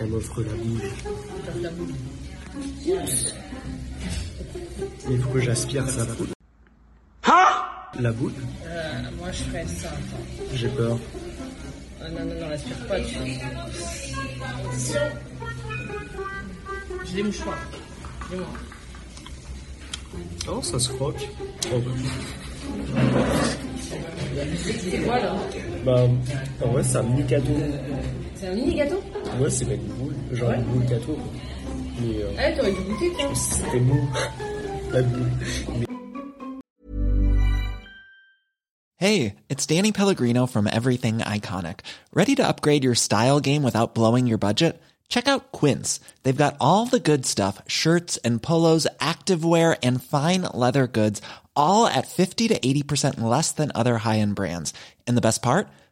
Elle m'offre la boule. Il faut que j'aspire la boule. La boule Euh, moi, je ferais ça. J'ai peur. Ah, non, non, non, respire pas dessus. J'ai des mouchoirs. Dis-moi. Oh, ça se croque. Oh, bah. C'est quoi, là? Bah, en vrai, c'est un mini gâteau. C'est un mini gâteau? Ouais, c'est pas une boule. Genre une boule gâteau. Mais euh, Ah, t'aurais dû goûter, toi. c'était mou. La boule. Mais Hey, it's Danny Pellegrino from Everything Iconic. Ready to upgrade your style game without blowing your budget? Check out Quince. They've got all the good stuff shirts and polos, activewear, and fine leather goods, all at 50 to 80% less than other high end brands. And the best part?